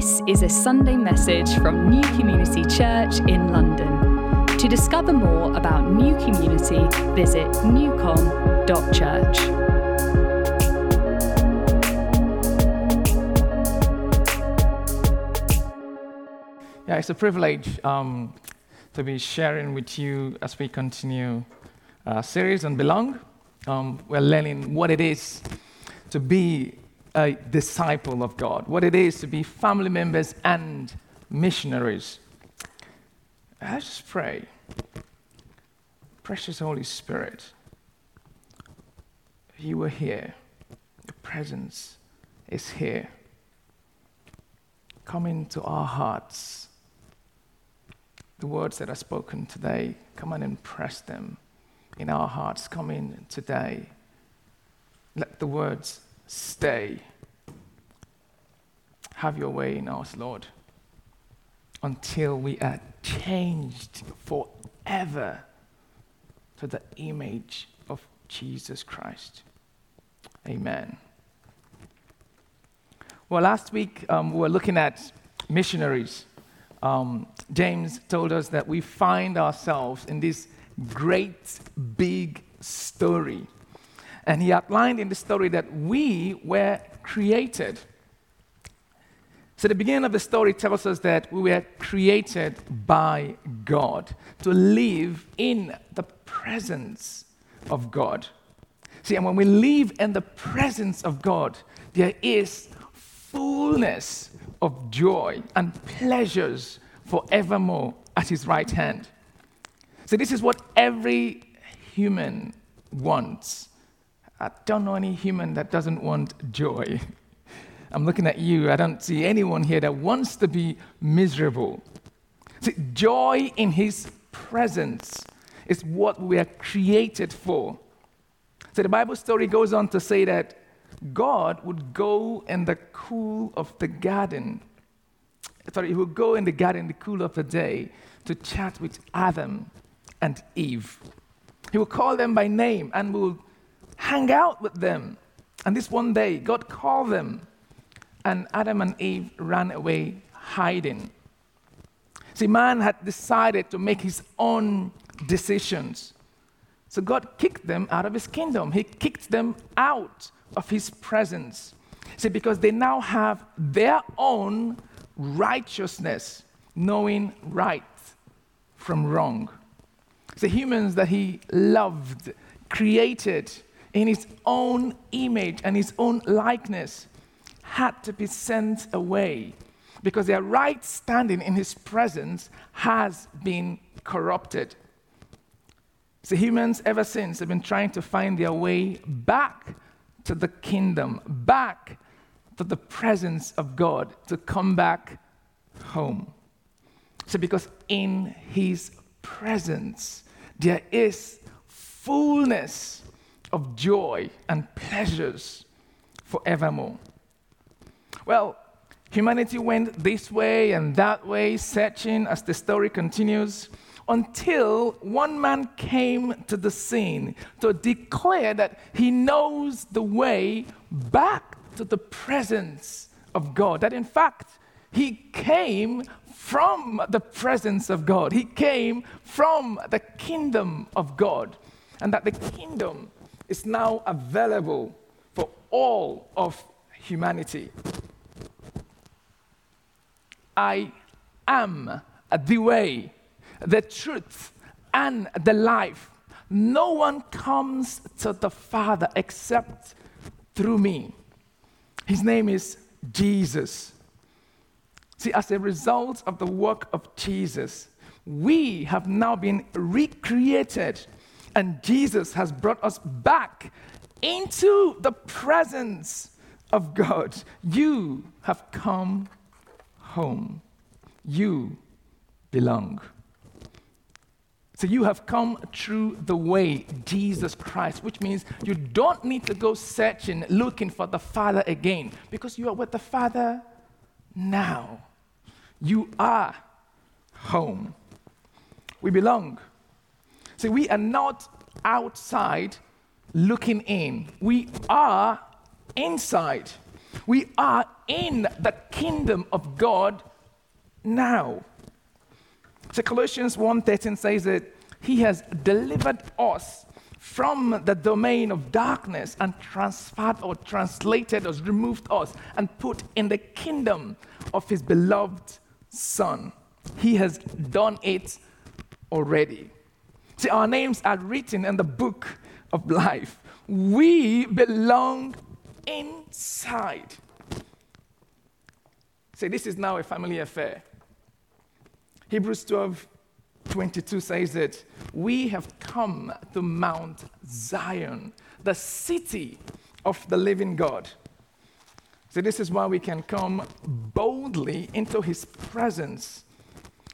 This is a Sunday message from New Community Church in London. To discover more about New Community, visit newcom.church. Yeah, it's a privilege um, to be sharing with you as we continue our series on Belong. Um, we're learning what it is to be a disciple of God, what it is to be family members and missionaries. Uh, let's just pray. Precious Holy Spirit, you are here. Your presence is here. Come into our hearts. The words that are spoken today, come and impress them in our hearts. Come in today. Let the words stay. Have your way in us, Lord, until we are changed forever to the image of Jesus Christ. Amen. Well, last week um, we were looking at missionaries. Um, James told us that we find ourselves in this great big story and he outlined in the story that we were created. So, the beginning of the story tells us that we were created by God to live in the presence of God. See, and when we live in the presence of God, there is fullness of joy and pleasures forevermore at His right hand. So, this is what every human wants. I don't know any human that doesn't want joy. I'm looking at you. I don't see anyone here that wants to be miserable. See, joy in His presence is what we are created for. So the Bible story goes on to say that God would go in the cool of the garden. Sorry, He would go in the garden in the cool of the day to chat with Adam and Eve. He would call them by name and will hang out with them. And this one day, God called them, and Adam and Eve ran away hiding. See, man had decided to make his own decisions. So God kicked them out of his kingdom. He kicked them out of his presence. See, because they now have their own righteousness, knowing right from wrong. The humans that he loved, created, in his own image and his own likeness had to be sent away because their right standing in his presence has been corrupted. So, humans ever since have been trying to find their way back to the kingdom, back to the presence of God, to come back home. So, because in his presence there is fullness of joy and pleasures forevermore. Well, humanity went this way and that way, searching as the story continues, until one man came to the scene to declare that he knows the way back to the presence of God. That in fact, he came from the presence of God, he came from the kingdom of God, and that the kingdom is now available for all of humanity. I am the way, the truth, and the life. No one comes to the Father except through me. His name is Jesus. See, as a result of the work of Jesus, we have now been recreated and Jesus has brought us back into the presence of God. You have come home. You belong. So you have come through the way, Jesus Christ, which means you don't need to go searching, looking for the Father again, because you are with the Father now. You are home. We belong. See, we are not outside looking in, we are inside. We are in the kingdom of God now. So Colossians 1:13 says that he has delivered us from the domain of darkness and transferred or translated us, removed us, and put in the kingdom of his beloved Son. He has done it already. See, our names are written in the book of life. We belong inside. Say, this is now a family affair. Hebrews 12 22 says that we have come to Mount Zion, the city of the living God. So, this is why we can come boldly into his presence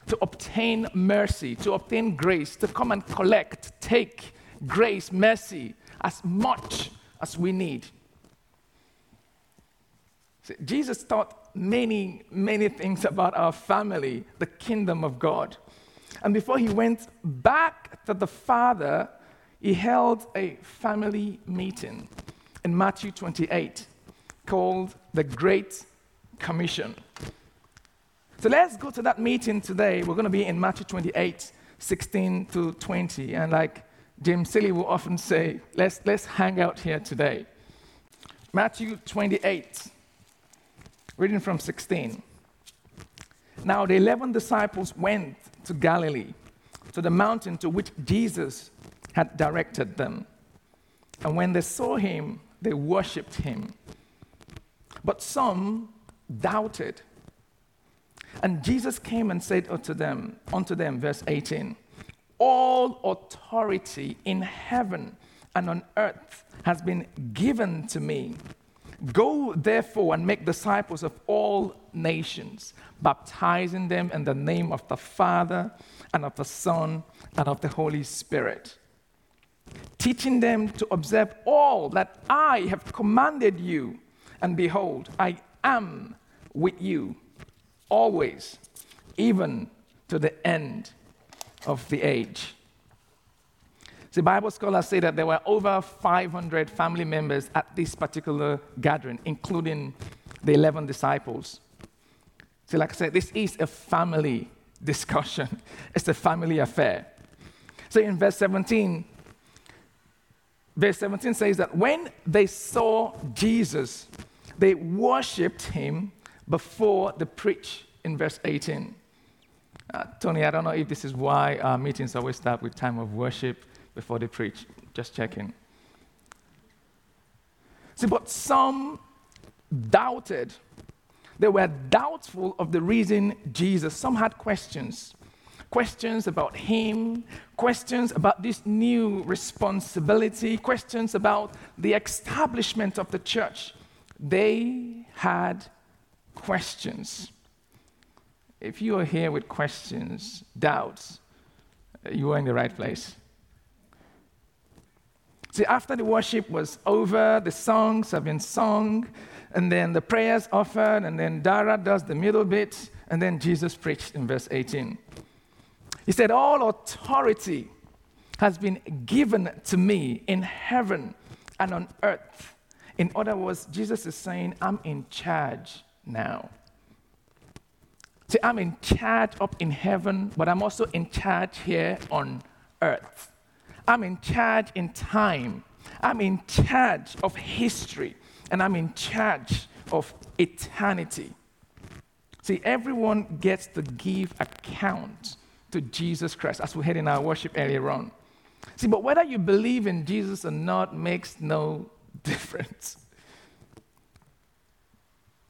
to obtain mercy, to obtain grace, to come and collect, take grace, mercy, as much as we need. See, Jesus taught many, many things about our family, the kingdom of God. And before he went back to the Father, he held a family meeting in Matthew 28 called the Great Commission. So let's go to that meeting today. We're going to be in Matthew 28 16 to 20. And like James Silly will often say, let's, let's hang out here today. Matthew 28, reading from 16. Now the 11 disciples went to Galilee, to the mountain to which Jesus had directed them. And when they saw him, they worshipped him. But some doubted. And Jesus came and said unto them, unto them, verse 18, All authority in heaven and on earth has been given to me. Go therefore and make disciples of all nations, baptizing them in the name of the Father and of the Son and of the Holy Spirit, teaching them to observe all that I have commanded you. And behold, I am with you always, even to the end of the age. The Bible scholars say that there were over 500 family members at this particular gathering, including the 11 disciples. So, like I said, this is a family discussion, it's a family affair. So, in verse 17, verse 17 says that when they saw Jesus, they worshiped him before the preach in verse 18. Uh, Tony, I don't know if this is why our meetings always start with time of worship before they preach. Just checking. See, but some doubted. They were doubtful of the reason Jesus. Some had questions. Questions about him, questions about this new responsibility, questions about the establishment of the church. They had questions. If you are here with questions, doubts, you are in the right place. See, after the worship was over, the songs have been sung, and then the prayers offered, and then Dara does the middle bit, and then Jesus preached in verse 18. He said, All authority has been given to me in heaven and on earth. In other words, Jesus is saying, I'm in charge now. See, I'm in charge up in heaven, but I'm also in charge here on earth. I'm in charge in time. I'm in charge of history. And I'm in charge of eternity. See, everyone gets to give account to Jesus Christ, as we had in our worship earlier on. See, but whether you believe in Jesus or not makes no difference.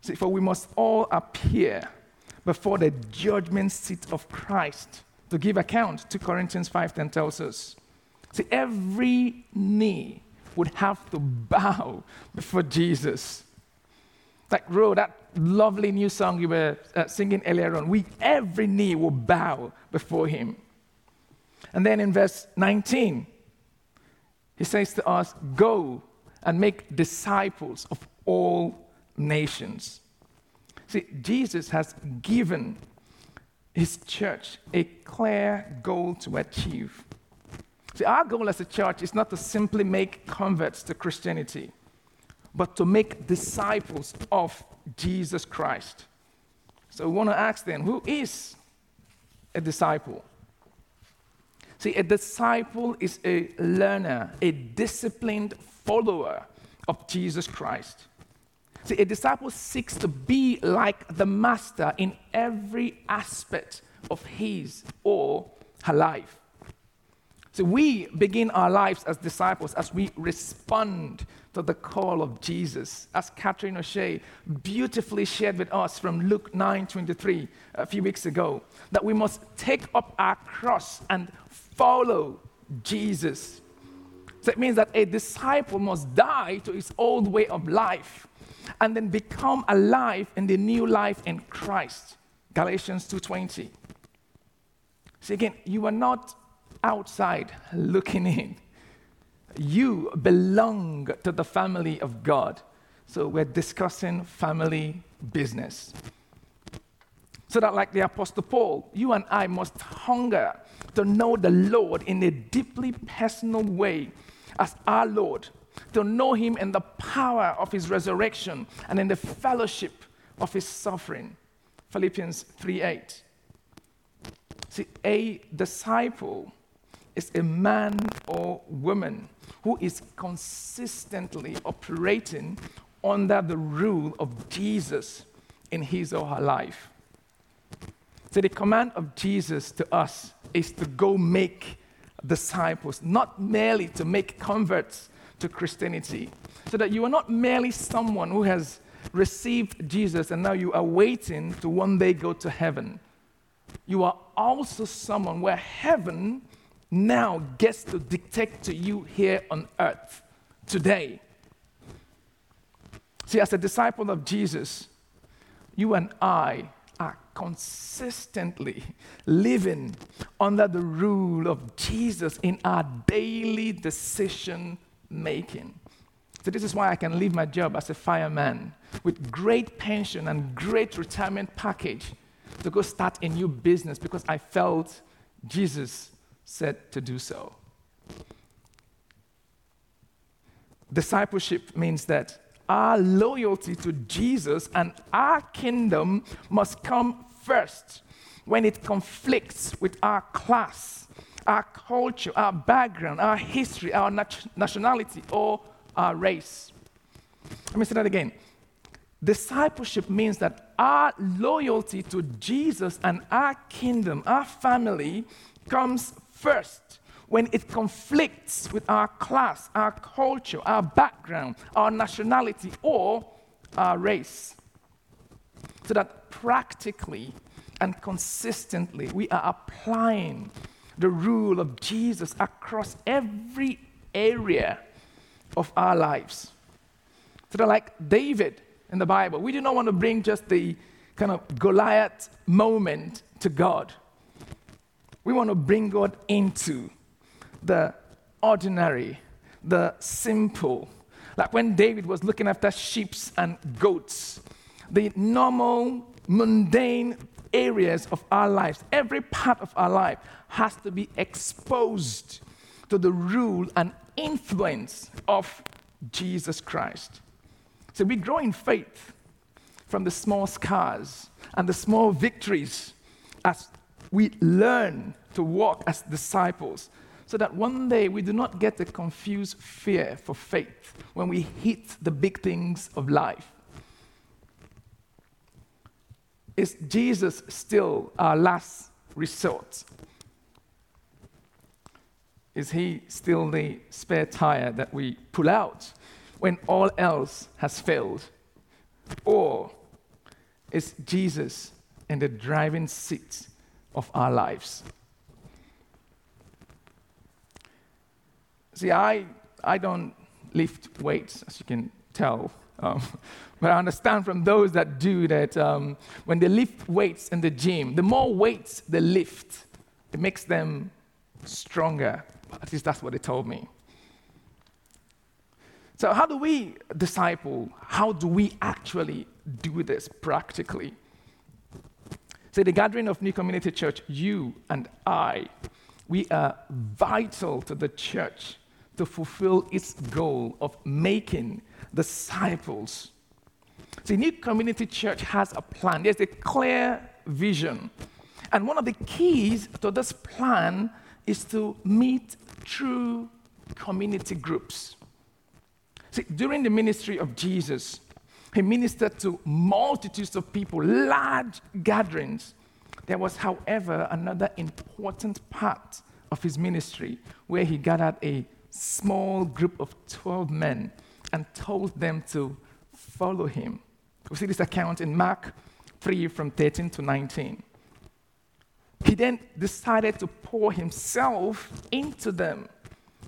See, for we must all appear before the judgment seat of Christ to give account. 2 Corinthians 5:10 tells us. See, every knee would have to bow before Jesus. Like Ro, that lovely new song you were uh, singing earlier on, we every knee will bow before him. And then in verse 19, he says to us, Go and make disciples of all nations. See, Jesus has given his church a clear goal to achieve. See, our goal as a church is not to simply make converts to Christianity. but to make disciples of Jesus Christ. So we want to ask then who is a disciple? See, a disciple is a learner, a disciplined follower of Jesus Christ. See, a disciple seeks to be like the master in every aspect of his or her life. So we begin our lives as disciples as we respond to the call of Jesus, as Catherine O'Shea beautifully shared with us from Luke 9:23 a few weeks ago, that we must take up our cross and follow Jesus. So it means that a disciple must die to his old way of life and then become alive in the new life in Christ. Galatians 2:20. See again, you are not outside looking in. You belong to the family of God. So we're discussing family business. So that, like the Apostle Paul, you and I must hunger to know the Lord in a deeply personal way as our Lord, to know Him in the power of His resurrection and in the fellowship of His suffering. Philippians 3 8. See, a disciple is a man or woman who is consistently operating under the rule of Jesus in his or her life. So, the command of Jesus to us is to go make disciples, not merely to make converts to Christianity. So that you are not merely someone who has received Jesus and now you are waiting to one day go to heaven. You are also someone where heaven now gets to dictate to you here on earth today. See, as a disciple of Jesus, you and I are consistently living under the rule of Jesus in our daily decision making. So, this is why I can leave my job as a fireman with great pension and great retirement package to go start a new business because I felt Jesus said to do so. Discipleship means that our loyalty to Jesus and our kingdom must come first when it conflicts with our class, our culture, our background, our history, our nat- nationality, or our race. Let me say that again. Discipleship means that our loyalty to Jesus and our kingdom, our family, comes first when it conflicts with our class, our culture, our background, our nationality, or our race. So that practically and consistently we are applying the rule of Jesus across every area of our lives. So like David in the Bible, we do not want to bring just the kind of Goliath moment to God. We want to bring God into the ordinary, the simple. Like when David was looking after sheep and goats, the normal, mundane areas of our lives, every part of our life has to be exposed to the rule and influence of Jesus Christ. So we grow in faith from the small scars and the small victories as we learn to walk as disciples so that one day we do not get a confused fear for faith when we hit the big things of life. Is Jesus still our last resort? Is he still the spare tire that we pull out when all else has failed? Or is Jesus in the driving seat of our lives. See, I, I don't lift weights, as you can tell. Um, but I understand from those that do that um, when they lift weights in the gym, the more weights they lift, it makes them stronger. At least that's what they told me. So, how do we disciple? How do we actually do this practically? So, the gathering of New Community Church, you and I, we are vital to the church to fulfill its goal of making disciples. See, New Community Church has a plan, there's a clear vision. And one of the keys to this plan is to meet true community groups. See, during the ministry of Jesus, he ministered to multitudes of people, large gatherings. There was, however, another important part of his ministry where he gathered a small group of 12 men and told them to follow him. We see this account in Mark 3 from 13 to 19. He then decided to pour himself into them.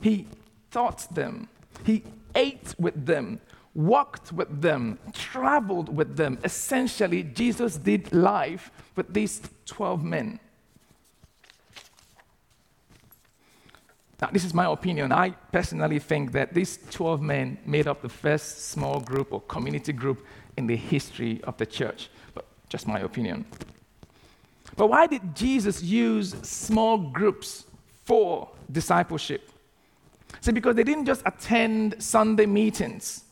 He taught them, he ate with them, walked with them, traveled with them. Essentially, Jesus did life with these 12 men. Now, this is my opinion. I personally think that these 12 men made up the first small group or community group in the history of the church. But just my opinion. But why did Jesus use small groups for discipleship? See, because they didn't just attend Sunday meetings,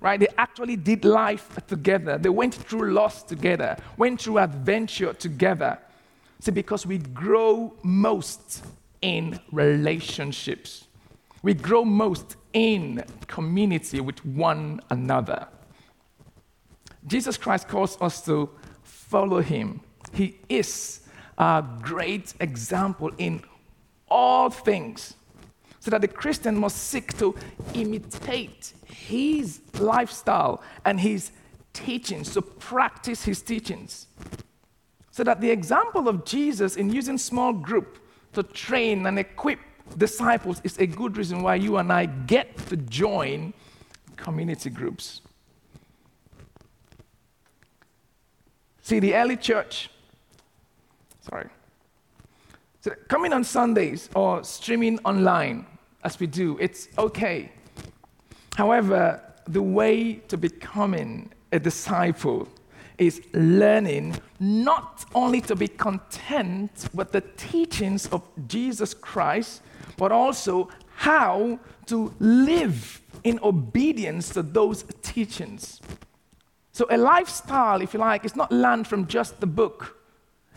right? They actually did life together. They went through loss together, went through adventure together. See, because we grow most in relationships. We grow most in community with one another. Jesus Christ calls us to follow him. He is a great example in all things, so that the Christian must seek to imitate his lifestyle and his teachings, to practice his teachings. So that the example of Jesus in using small group to train and equip disciples is a good reason why you and I get to join community groups. See, the early church, sorry, so coming on Sundays or streaming online, as we do, it's okay. However, the way to becoming a disciple is learning not only to be content with the teachings of Jesus Christ, but also how to live in obedience to those teachings. So, a lifestyle, if you like, is not learned from just the book,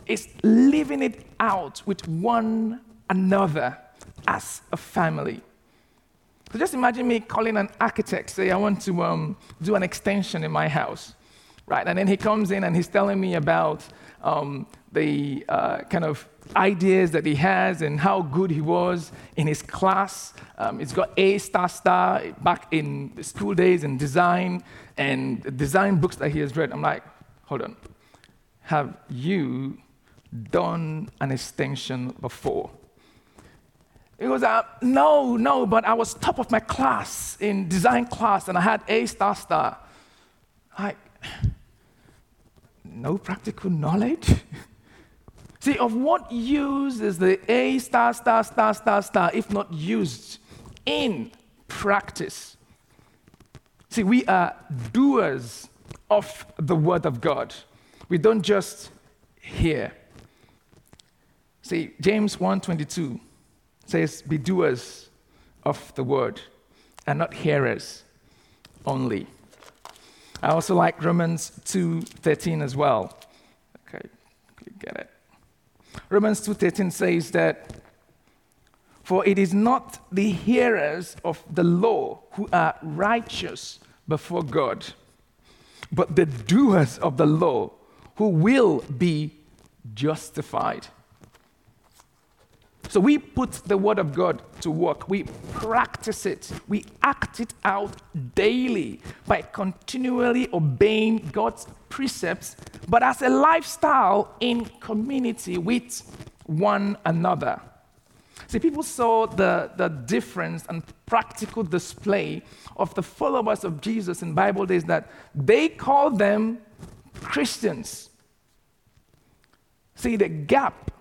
it's living it out with one another as a family. So, just imagine me calling an architect, say, I want to um, do an extension in my house right? And then he comes in and he's telling me about um, the uh, kind of ideas that he has and how good he was in his class. Um, he's got A star star back in school days in design and design books that he has read. I'm like, hold on. Have you done an extension before? He goes, uh, no, no, but I was top of my class in design class and I had A star star. Like, no practical knowledge? See, of what use is the A star, star, star, star, star, if not used in practice? See, we are doers of the Word of God. We don't just hear. See, James 1:22 says, "Be doers of the word, and not hearers only." I also like Romans 2:13 as well. Okay, get it. Romans 2:13 says that for it is not the hearers of the law who are righteous before God, but the doers of the law who will be justified. So we put the Word of God to work. We practice it. We act it out daily by continually obeying God's precepts, but as a lifestyle in community with one another. See, people saw the, the difference and practical display of the followers of Jesus in Bible days that they called them Christians. See, the gap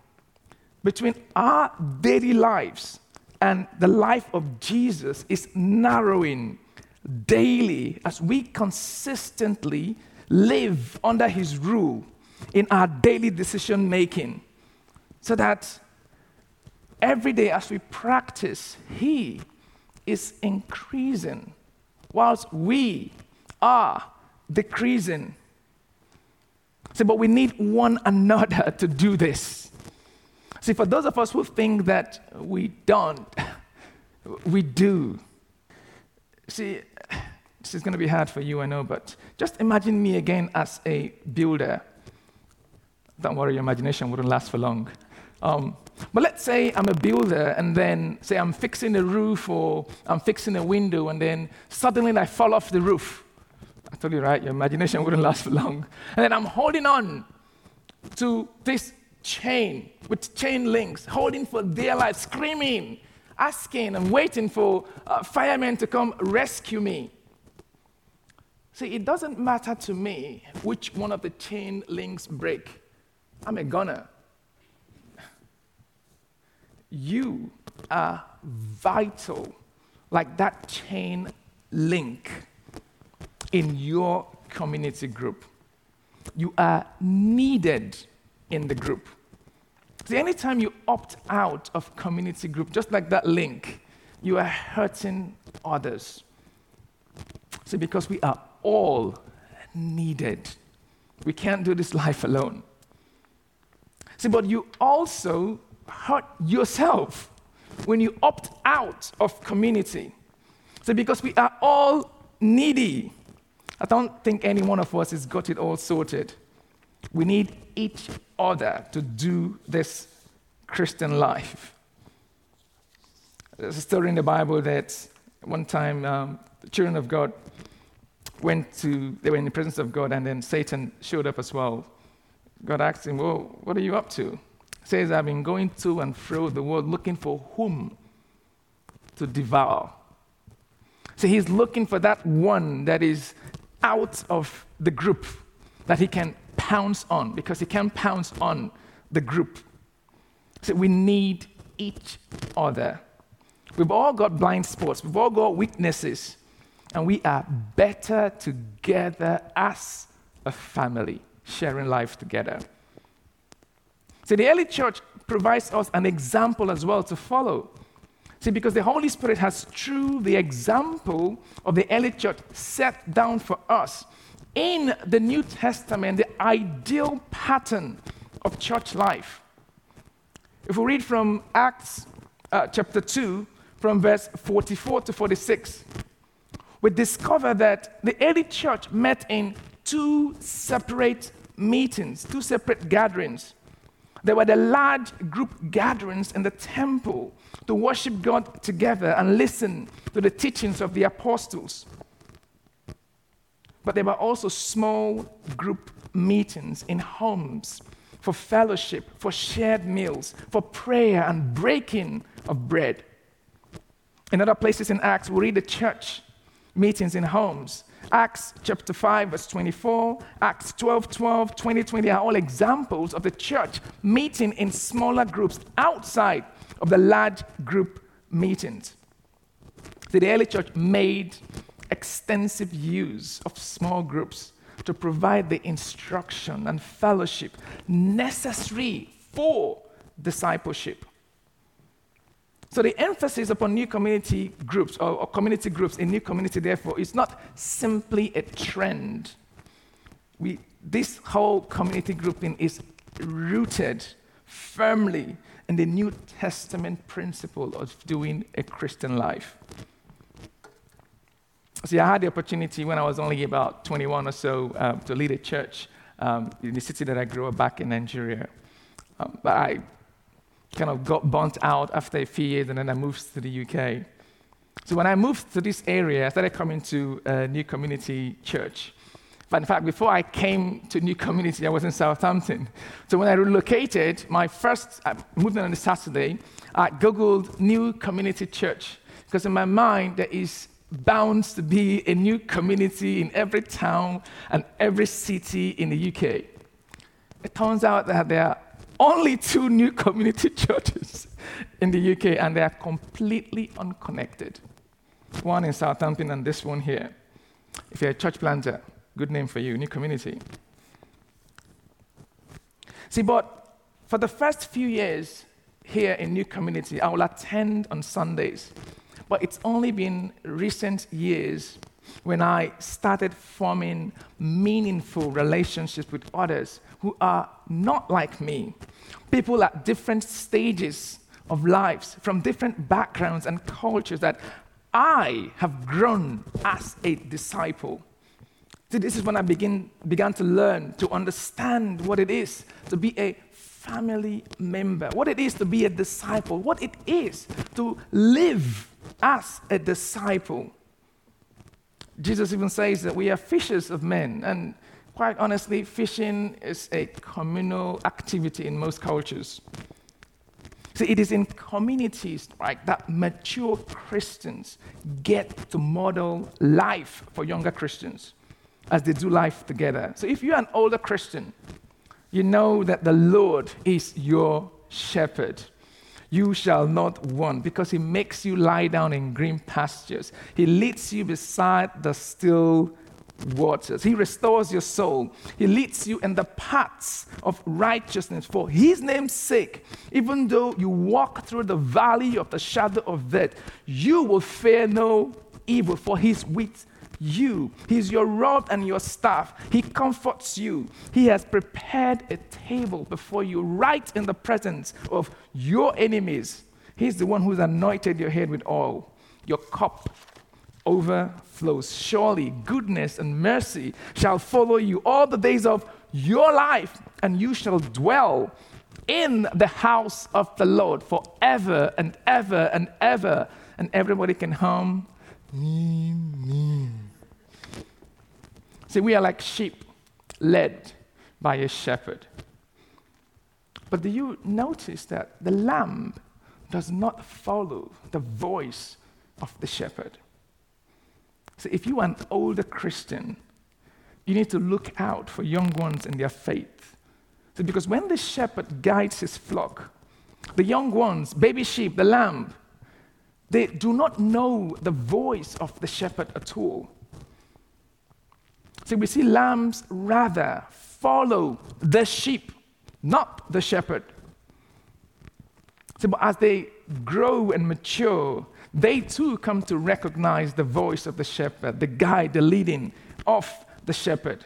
between our daily lives and the life of Jesus is narrowing daily as we consistently live under his rule in our daily decision making so that every day as we practice he is increasing, whilst we are decreasing. See, but we need one another to do this. See, for those of us who think that we don't, we do. See, this is going to be hard for you, I know, but just imagine me again as a builder. Don't worry, your imagination wouldn't last for long. Um, but let's say I'm a builder and then say I'm fixing a roof or I'm fixing a window and then suddenly I fall off the roof. I told you, right? Your imagination wouldn't last for long. And then I'm holding on to this chain with chain links, holding for dear life, screaming, asking and waiting for uh, firemen to come rescue me. See, it doesn't matter to me which one of the chain links break. I'm a gunner. You are vital, like that chain link in your community group. You are needed in the group. See, anytime you opt out of community group, just like that link, you are hurting others. See, because we are all needed. We can't do this life alone. See, but you also hurt yourself when you opt out of community. See, because we are all needy. I don't think any one of us has got it all sorted. We need each other to do this Christian life. There's a story in the Bible that one time um, the children of God went to, they were in the presence of God, and then Satan showed up as well. God asked him, Well, what are you up to? He says, I've been going to and fro the world looking for whom to devour. So he's looking for that one that is out of the group that he can pounce on because he can pounce on the group. So we need each other. We've all got blind spots, we've all got weaknesses and we are better together as a family, sharing life together. See, the early church provides us an example as well to follow. See, because the Holy Spirit has, through the example of the early church, set down for us in the New Testament the ideal pattern of church life. If we read from Acts uh, chapter 2, from verse 44 to 46, we discover that the early church met in two separate meetings, two separate gatherings. There were the large group gatherings in the temple to worship God together and listen to the teachings of the apostles. But there were also small group meetings in homes for fellowship, for shared meals, for prayer and breaking of bread. In other places in Acts, we read the church meetings in homes. Acts chapter 5, verse 24, Acts 12, 12, 20, 20 are all examples of the church meeting in smaller groups outside of the large group meetings. The early church made extensive use of small groups to provide the instruction and fellowship necessary for discipleship. So the emphasis upon new community groups or, or, community groups in new community, therefore, is not simply a trend. We, this whole community grouping is rooted firmly in the New Testament principle of doing a Christian life. See, I had the opportunity when I was only about 21 or so um, to lead a church um, in the city that I grew up back in Nigeria. Um, but I kind of got burnt out after a few years, and then I moved to the UK. So when I moved to this area, I started coming to a new community church. But in fact, before I came to new community, I was in Southampton. So when I relocated, my first, I moved in on a Saturday, I Googled new community church. Because in my mind, there is bound to be a new community in every town and every city in the UK. It turns out that there are only two new community churches in the UK, and they are completely unconnected. One in Southampton and this one here. If you're a church planter, good name for you, new community. See, but for the first few years here in New Community, I will attend on Sundays. But it's only been recent years when I started forming meaningful relationships with others who are not like me, people at different stages of lives, from different backgrounds and cultures, that I have grown as a disciple. See, this is when I begin, began to learn, to understand what it is to be a family member, what it is to be a disciple, what it is to live as a disciple. Jesus even says that we are fishers of men, and quite honestly, fishing is a communal activity in most cultures. See, it is in communities right, that mature Christians get to model life for younger Christians as they do life together. So if you're an older Christian, you know that the Lord is your shepherd. You shall not want because he makes you lie down in green pastures. He leads you beside the still waters. He restores your soul. He leads you in the paths of righteousness for his name's sake. Even though you walk through the valley of the shadow of death, you will fear no evil, for he's with you. He's your rod and your staff. He comforts you. He has prepared a table before you, right in the presence of your enemies. He's the one who's anointed your head with oil. Your cup overflows. Surely goodness and mercy shall follow you all the days of your life, and you shall dwell in the house of the Lord forever and ever and ever. And everybody can hum. See, we are like sheep led by a shepherd. But do you notice that the lamb does not follow the voice of the shepherd? So, if you are an older Christian, you need to look out for young ones in their faith. Because when the shepherd guides his flock, the young ones, baby sheep, the lamb, they do not know the voice of the shepherd at all. See, we see lambs rather follow the sheep, not the shepherd. See, but as they grow and mature, they too come to recognize the voice of the shepherd, the guide, the leading of the shepherd.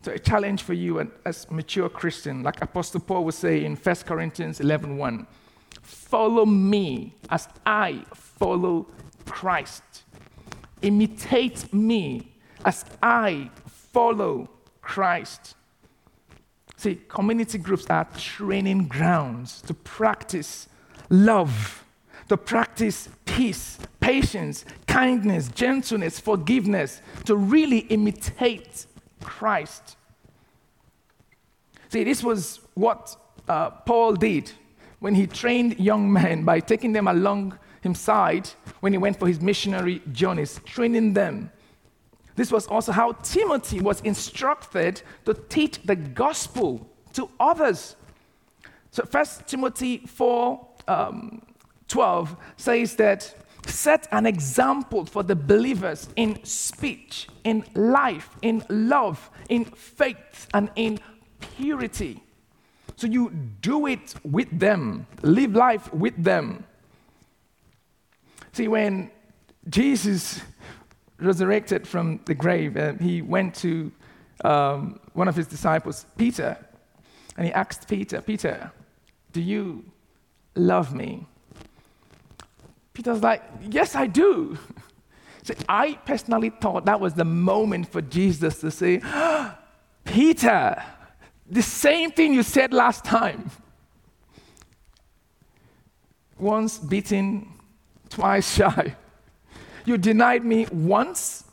So a challenge for you as mature Christian, like Apostle Paul would say in 1 Corinthians 11:1, 1, follow me as I follow Christ. Imitate me as I follow Christ. See, community groups are training grounds to practice love, to practice peace, patience, kindness, gentleness, forgiveness, to really imitate Christ. See, this was what uh, Paul did when he trained young men by taking them along his side when he went for his missionary journeys, training them this was also how Timothy was instructed to teach the gospel to others. So 1 Timothy 4 um, 12 says that set an example for the believers in speech, in life, in love, in faith, and in purity. So you do it with them, live life with them. See, when Jesus resurrected from the grave, uh, he went to um, one of his disciples, Peter, and he asked Peter, Peter, do you love me? Peter's like, Yes, I do. So I personally thought that was the moment for Jesus to say, Peter, the same thing you said last time. Once beaten, twice shy. You denied me once,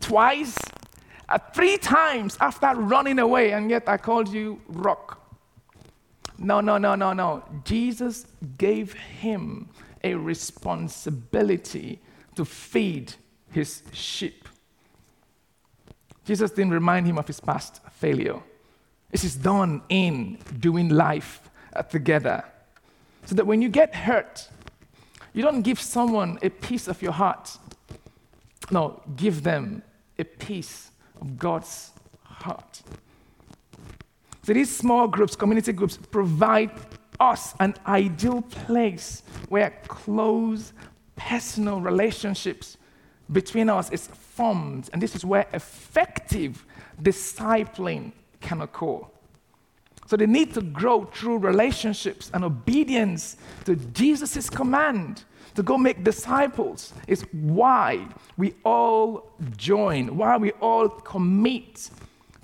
twice, uh, three times after running away, and yet I called you rock. No, no, no, no, no. Jesus gave him a responsibility to feed his sheep. Jesus didn't remind him of his past failure. This is done in doing life together. So that when you get hurt, you don't give someone a piece of your heart. No, give them a piece of God's heart. So these small groups, community groups, provide us an ideal place where close, personal relationships between us is formed, and this is where effective discipling can occur. So they need to grow through relationships and obedience to Jesus' command to go make disciples. Is why we all join, why we all commit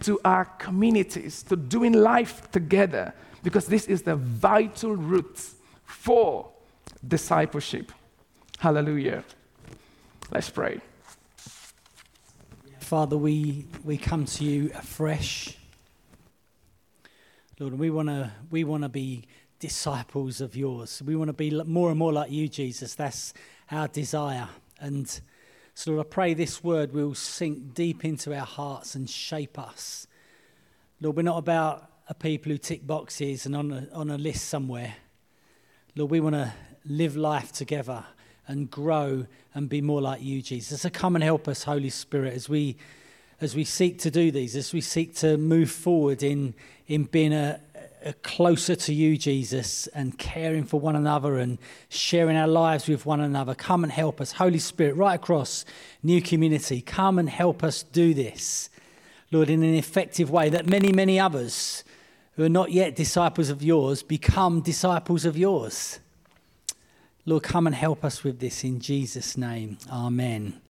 to our communities, to doing life together, because this is the vital root for discipleship. Hallelujah. Let's pray. Father, we, we come to you afresh. Lord, we want to we wanna be disciples of yours. We want to be more and more like you, Jesus. That's our desire. And so, Lord, I pray this word will sink deep into our hearts and shape us. Lord, we're not about a people who tick boxes and on a, on a list somewhere. Lord, we want to live life together and grow and be more like you, Jesus. So come and help us, Holy Spirit, as we as we seek to do these, as we seek to move forward in in being a, a closer to you, Jesus, and caring for one another and sharing our lives with one another. Come and help us, Holy Spirit, right across New Community. Come and help us do this, Lord, in an effective way that many, many others who are not yet disciples of yours become disciples of yours. Lord, come and help us with this in Jesus' name. Amen.